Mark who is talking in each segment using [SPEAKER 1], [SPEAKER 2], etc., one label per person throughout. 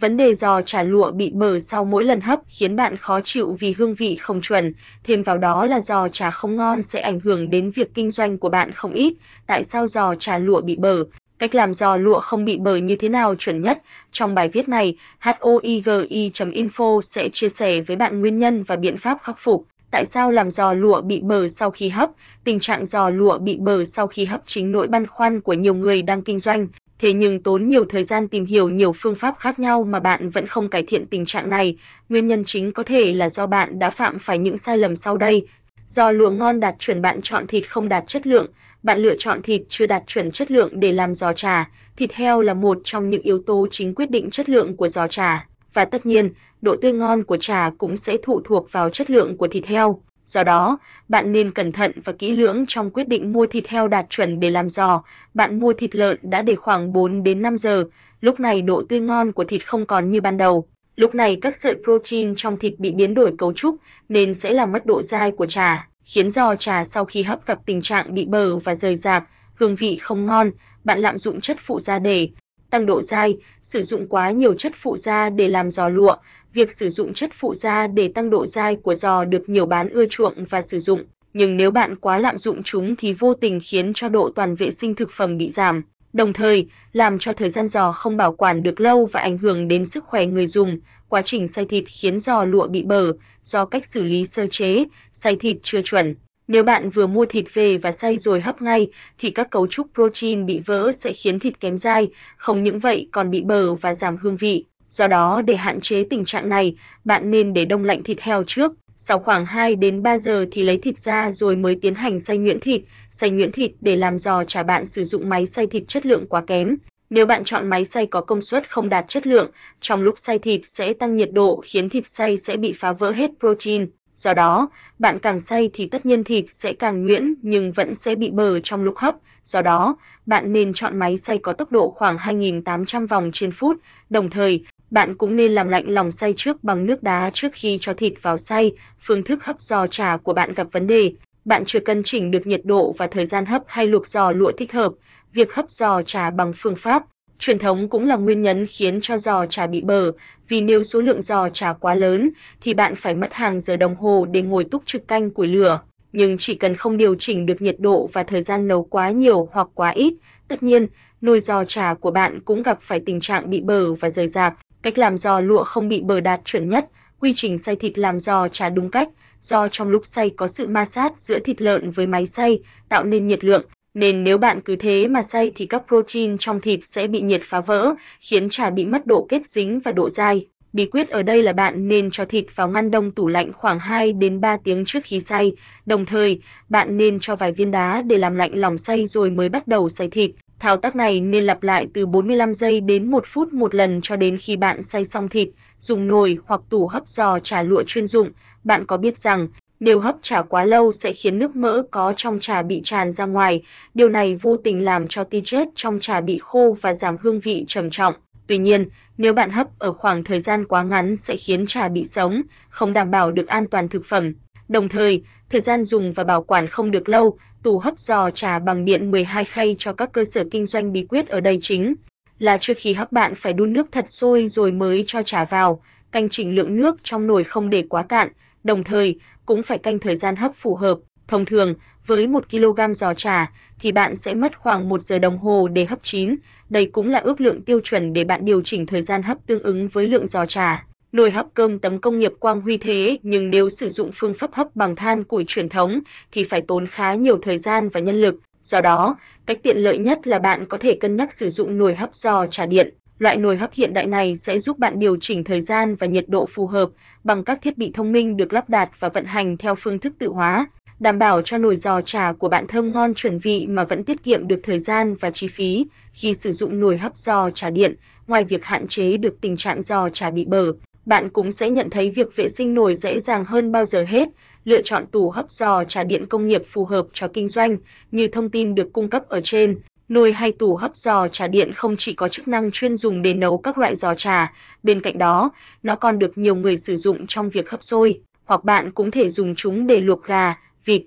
[SPEAKER 1] Vấn đề giò chả lụa bị bở sau mỗi lần hấp khiến bạn khó chịu vì hương vị không chuẩn, thêm vào đó là giò chả không ngon sẽ ảnh hưởng đến việc kinh doanh của bạn không ít. Tại sao giò chả lụa bị bở? Cách làm giò lụa không bị bở như thế nào chuẩn nhất? Trong bài viết này, hoigi.info sẽ chia sẻ với bạn nguyên nhân và biện pháp khắc phục. Tại sao làm giò lụa bị bở sau khi hấp? Tình trạng giò lụa bị bở sau khi hấp chính nỗi băn khoăn của nhiều người đang kinh doanh thế nhưng tốn nhiều thời gian tìm hiểu nhiều phương pháp khác nhau mà bạn vẫn không cải thiện tình trạng này. Nguyên nhân chính có thể là do bạn đã phạm phải những sai lầm sau đây. Do lụa ngon đạt chuẩn bạn chọn thịt không đạt chất lượng, bạn lựa chọn thịt chưa đạt chuẩn chất lượng để làm giò trà. Thịt heo là một trong những yếu tố chính quyết định chất lượng của giò trà, và tất nhiên, độ tươi ngon của trà cũng sẽ phụ thuộc vào chất lượng của thịt heo. Do đó, bạn nên cẩn thận và kỹ lưỡng trong quyết định mua thịt heo đạt chuẩn để làm giò. Bạn mua thịt lợn đã để khoảng 4 đến 5 giờ, lúc này độ tươi ngon của thịt không còn như ban đầu. Lúc này các sợi protein trong thịt bị biến đổi cấu trúc nên sẽ làm mất độ dai của trà, khiến giò trà sau khi hấp gặp tình trạng bị bở và rời rạc, hương vị không ngon. Bạn lạm dụng chất phụ gia để tăng độ dai, sử dụng quá nhiều chất phụ gia để làm giò lụa, việc sử dụng chất phụ gia để tăng độ dai của giò được nhiều bán ưa chuộng và sử dụng, nhưng nếu bạn quá lạm dụng chúng thì vô tình khiến cho độ toàn vệ sinh thực phẩm bị giảm, đồng thời làm cho thời gian giò không bảo quản được lâu và ảnh hưởng đến sức khỏe người dùng. Quá trình xay thịt khiến giò lụa bị bở do cách xử lý sơ chế, xay thịt chưa chuẩn. Nếu bạn vừa mua thịt về và xay rồi hấp ngay thì các cấu trúc protein bị vỡ sẽ khiến thịt kém dai, không những vậy còn bị bở và giảm hương vị. Do đó để hạn chế tình trạng này, bạn nên để đông lạnh thịt heo trước, sau khoảng 2 đến 3 giờ thì lấy thịt ra rồi mới tiến hành xay nhuyễn thịt. Xay nhuyễn thịt để làm giò chả bạn sử dụng máy xay thịt chất lượng quá kém. Nếu bạn chọn máy xay có công suất không đạt chất lượng, trong lúc xay thịt sẽ tăng nhiệt độ khiến thịt xay sẽ bị phá vỡ hết protein. Do đó, bạn càng xay thì tất nhiên thịt sẽ càng nhuyễn nhưng vẫn sẽ bị bở trong lúc hấp. Do đó, bạn nên chọn máy xay có tốc độ khoảng 2800 vòng trên phút, đồng thời bạn cũng nên làm lạnh lòng xay trước bằng nước đá trước khi cho thịt vào xay. Phương thức hấp giò trà của bạn gặp vấn đề, bạn chưa cân chỉnh được nhiệt độ và thời gian hấp hay luộc giò lụa thích hợp. Việc hấp giò trà bằng phương pháp truyền thống cũng là nguyên nhân khiến cho giò trà bị bở, vì nếu số lượng giò trà quá lớn thì bạn phải mất hàng giờ đồng hồ để ngồi túc trực canh củi lửa, nhưng chỉ cần không điều chỉnh được nhiệt độ và thời gian nấu quá nhiều hoặc quá ít, tất nhiên, nồi giò trà của bạn cũng gặp phải tình trạng bị bở và rời rạc. Cách làm giò lụa không bị bở đạt chuẩn nhất, quy trình xay thịt làm giò trà đúng cách, do trong lúc xay có sự ma sát giữa thịt lợn với máy xay, tạo nên nhiệt lượng, nên nếu bạn cứ thế mà xay thì các protein trong thịt sẽ bị nhiệt phá vỡ, khiến trà bị mất độ kết dính và độ dai. Bí quyết ở đây là bạn nên cho thịt vào ngăn đông tủ lạnh khoảng 2 đến 3 tiếng trước khi xay, đồng thời, bạn nên cho vài viên đá để làm lạnh lòng xay rồi mới bắt đầu xay thịt. Thao tác này nên lặp lại từ 45 giây đến 1 phút một lần cho đến khi bạn xay xong thịt. Dùng nồi hoặc tủ hấp giò trà lụa chuyên dụng, bạn có biết rằng nếu hấp trà quá lâu sẽ khiến nước mỡ có trong trà bị tràn ra ngoài, điều này vô tình làm cho ti chết trong trà bị khô và giảm hương vị trầm trọng. Tuy nhiên, nếu bạn hấp ở khoảng thời gian quá ngắn sẽ khiến trà bị sống, không đảm bảo được an toàn thực phẩm. Đồng thời, thời gian dùng và bảo quản không được lâu, tủ hấp giò trà bằng điện 12 khay cho các cơ sở kinh doanh bí quyết ở đây chính là trước khi hấp bạn phải đun nước thật sôi rồi mới cho trà vào, canh chỉnh lượng nước trong nồi không để quá cạn, đồng thời cũng phải canh thời gian hấp phù hợp. Thông thường, với 1 kg giò trà thì bạn sẽ mất khoảng 1 giờ đồng hồ để hấp chín. Đây cũng là ước lượng tiêu chuẩn để bạn điều chỉnh thời gian hấp tương ứng với lượng giò trà. Nồi hấp cơm tấm công nghiệp quang huy thế, nhưng nếu sử dụng phương pháp hấp bằng than củi truyền thống thì phải tốn khá nhiều thời gian và nhân lực. Do đó, cách tiện lợi nhất là bạn có thể cân nhắc sử dụng nồi hấp giò trà điện. Loại nồi hấp hiện đại này sẽ giúp bạn điều chỉnh thời gian và nhiệt độ phù hợp bằng các thiết bị thông minh được lắp đặt và vận hành theo phương thức tự hóa, đảm bảo cho nồi giò trà của bạn thơm ngon chuẩn vị mà vẫn tiết kiệm được thời gian và chi phí. Khi sử dụng nồi hấp giò trà điện, ngoài việc hạn chế được tình trạng giò trà bị bở, bạn cũng sẽ nhận thấy việc vệ sinh nồi dễ dàng hơn bao giờ hết. Lựa chọn tủ hấp giò trà điện công nghiệp phù hợp cho kinh doanh, như thông tin được cung cấp ở trên. Nồi hay tủ hấp giò trà điện không chỉ có chức năng chuyên dùng để nấu các loại giò trà, bên cạnh đó, nó còn được nhiều người sử dụng trong việc hấp xôi, hoặc bạn cũng thể dùng chúng để luộc gà, vịt.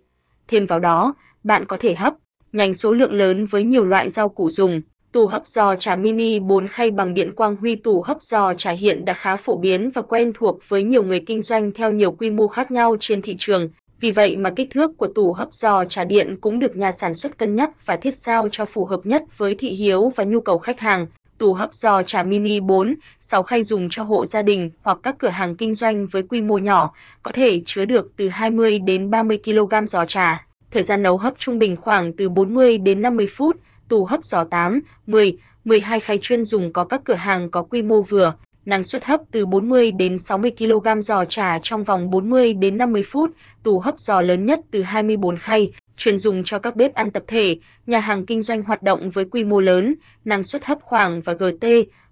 [SPEAKER 1] Thêm vào đó, bạn có thể hấp nhanh số lượng lớn với nhiều loại rau củ dùng. Tủ hấp giò trà mini 4 khay bằng điện quang huy Tủ hấp giò trà hiện đã khá phổ biến và quen thuộc với nhiều người kinh doanh theo nhiều quy mô khác nhau trên thị trường. Vì vậy mà kích thước của tủ hấp giò trà điện cũng được nhà sản xuất cân nhắc và thiết sao cho phù hợp nhất với thị hiếu và nhu cầu khách hàng. Tủ hấp giò trà mini 4, 6 khay dùng cho hộ gia đình hoặc các cửa hàng kinh doanh với quy mô nhỏ, có thể chứa được từ 20 đến 30 kg giò trà. Thời gian nấu hấp trung bình khoảng từ 40 đến 50 phút, tủ hấp giò 8, 10, 12 khay chuyên dùng có các cửa hàng có quy mô vừa, năng suất hấp từ 40 đến 60 kg giò trà trong vòng 40 đến 50 phút, tủ hấp giò lớn nhất từ 24 khay, chuyên dùng cho các bếp ăn tập thể, nhà hàng kinh doanh hoạt động với quy mô lớn, năng suất hấp khoảng và GT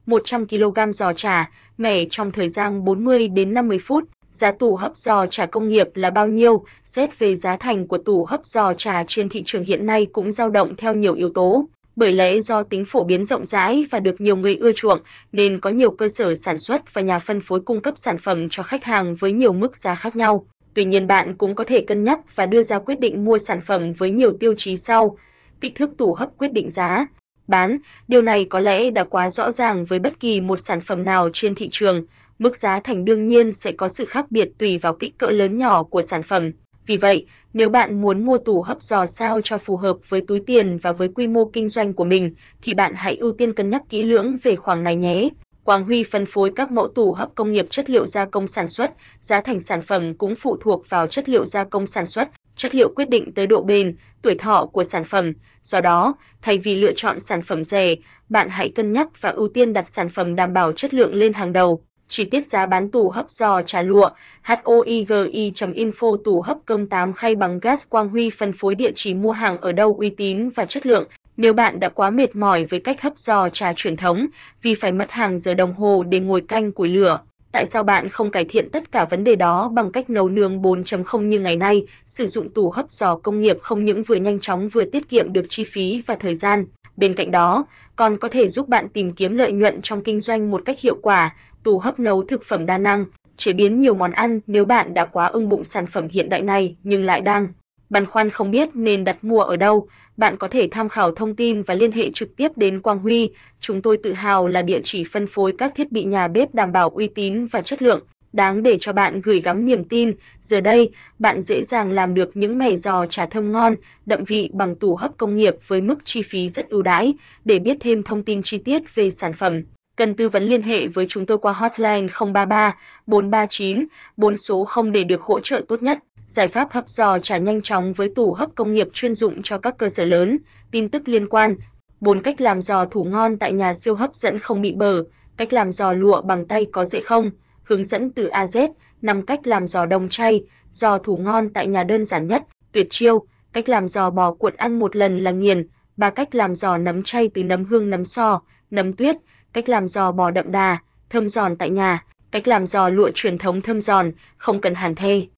[SPEAKER 1] 100 kg giò trà, mẻ trong thời gian 40 đến 50 phút. Giá tủ hấp giò trà công nghiệp là bao nhiêu? Xét về giá thành của tủ hấp giò trà trên thị trường hiện nay cũng dao động theo nhiều yếu tố bởi lẽ do tính phổ biến rộng rãi và được nhiều người ưa chuộng, nên có nhiều cơ sở sản xuất và nhà phân phối cung cấp sản phẩm cho khách hàng với nhiều mức giá khác nhau. Tuy nhiên bạn cũng có thể cân nhắc và đưa ra quyết định mua sản phẩm với nhiều tiêu chí sau. Kích thước tủ hấp quyết định giá. Bán, điều này có lẽ đã quá rõ ràng với bất kỳ một sản phẩm nào trên thị trường. Mức giá thành đương nhiên sẽ có sự khác biệt tùy vào kích cỡ lớn nhỏ của sản phẩm. Vì vậy, nếu bạn muốn mua tủ hấp giò sao cho phù hợp với túi tiền và với quy mô kinh doanh của mình, thì bạn hãy ưu tiên cân nhắc kỹ lưỡng về khoản này nhé. Quang Huy phân phối các mẫu tủ hấp công nghiệp chất liệu gia công sản xuất, giá thành sản phẩm cũng phụ thuộc vào chất liệu gia công sản xuất, chất liệu quyết định tới độ bền, tuổi thọ của sản phẩm. Do đó, thay vì lựa chọn sản phẩm rẻ, bạn hãy cân nhắc và ưu tiên đặt sản phẩm đảm bảo chất lượng lên hàng đầu. Chi tiết giá bán tủ hấp giò trà lụa, hoigi.info tủ hấp cơm 8 khay bằng gas Quang Huy phân phối địa chỉ mua hàng ở đâu uy tín và chất lượng. Nếu bạn đã quá mệt mỏi với cách hấp giò trà truyền thống, vì phải mất hàng giờ đồng hồ để ngồi canh củi lửa, tại sao bạn không cải thiện tất cả vấn đề đó bằng cách nấu nướng 4.0 như ngày nay, sử dụng tủ hấp giò công nghiệp không những vừa nhanh chóng vừa tiết kiệm được chi phí và thời gian, bên cạnh đó, còn có thể giúp bạn tìm kiếm lợi nhuận trong kinh doanh một cách hiệu quả. Tủ hấp nấu thực phẩm đa năng, chế biến nhiều món ăn nếu bạn đã quá ưng bụng sản phẩm hiện đại này nhưng lại đang băn khoăn không biết nên đặt mua ở đâu, bạn có thể tham khảo thông tin và liên hệ trực tiếp đến Quang Huy. Chúng tôi tự hào là địa chỉ phân phối các thiết bị nhà bếp đảm bảo uy tín và chất lượng, đáng để cho bạn gửi gắm niềm tin. Giờ đây, bạn dễ dàng làm được những mẻ giò trà thơm ngon, đậm vị bằng tủ hấp công nghiệp với mức chi phí rất ưu đãi. Để biết thêm thông tin chi tiết về sản phẩm, cần tư vấn liên hệ với chúng tôi qua hotline 033 439 4 số 0 để được hỗ trợ tốt nhất. Giải pháp hấp giò trả nhanh chóng với tủ hấp công nghiệp chuyên dụng cho các cơ sở lớn. Tin tức liên quan. 4 cách làm giò thủ ngon tại nhà siêu hấp dẫn không bị bở. Cách làm giò lụa bằng tay có dễ không? Hướng dẫn từ AZ. 5 cách làm giò đông chay, giò thủ ngon tại nhà đơn giản nhất, tuyệt chiêu. Cách làm giò bò cuộn ăn một lần là nghiền. Ba cách làm giò nấm chay từ nấm hương nấm so, nấm tuyết cách làm giò bò đậm đà, thơm giòn tại nhà, cách làm giò lụa truyền thống thơm giòn, không cần hàn thê.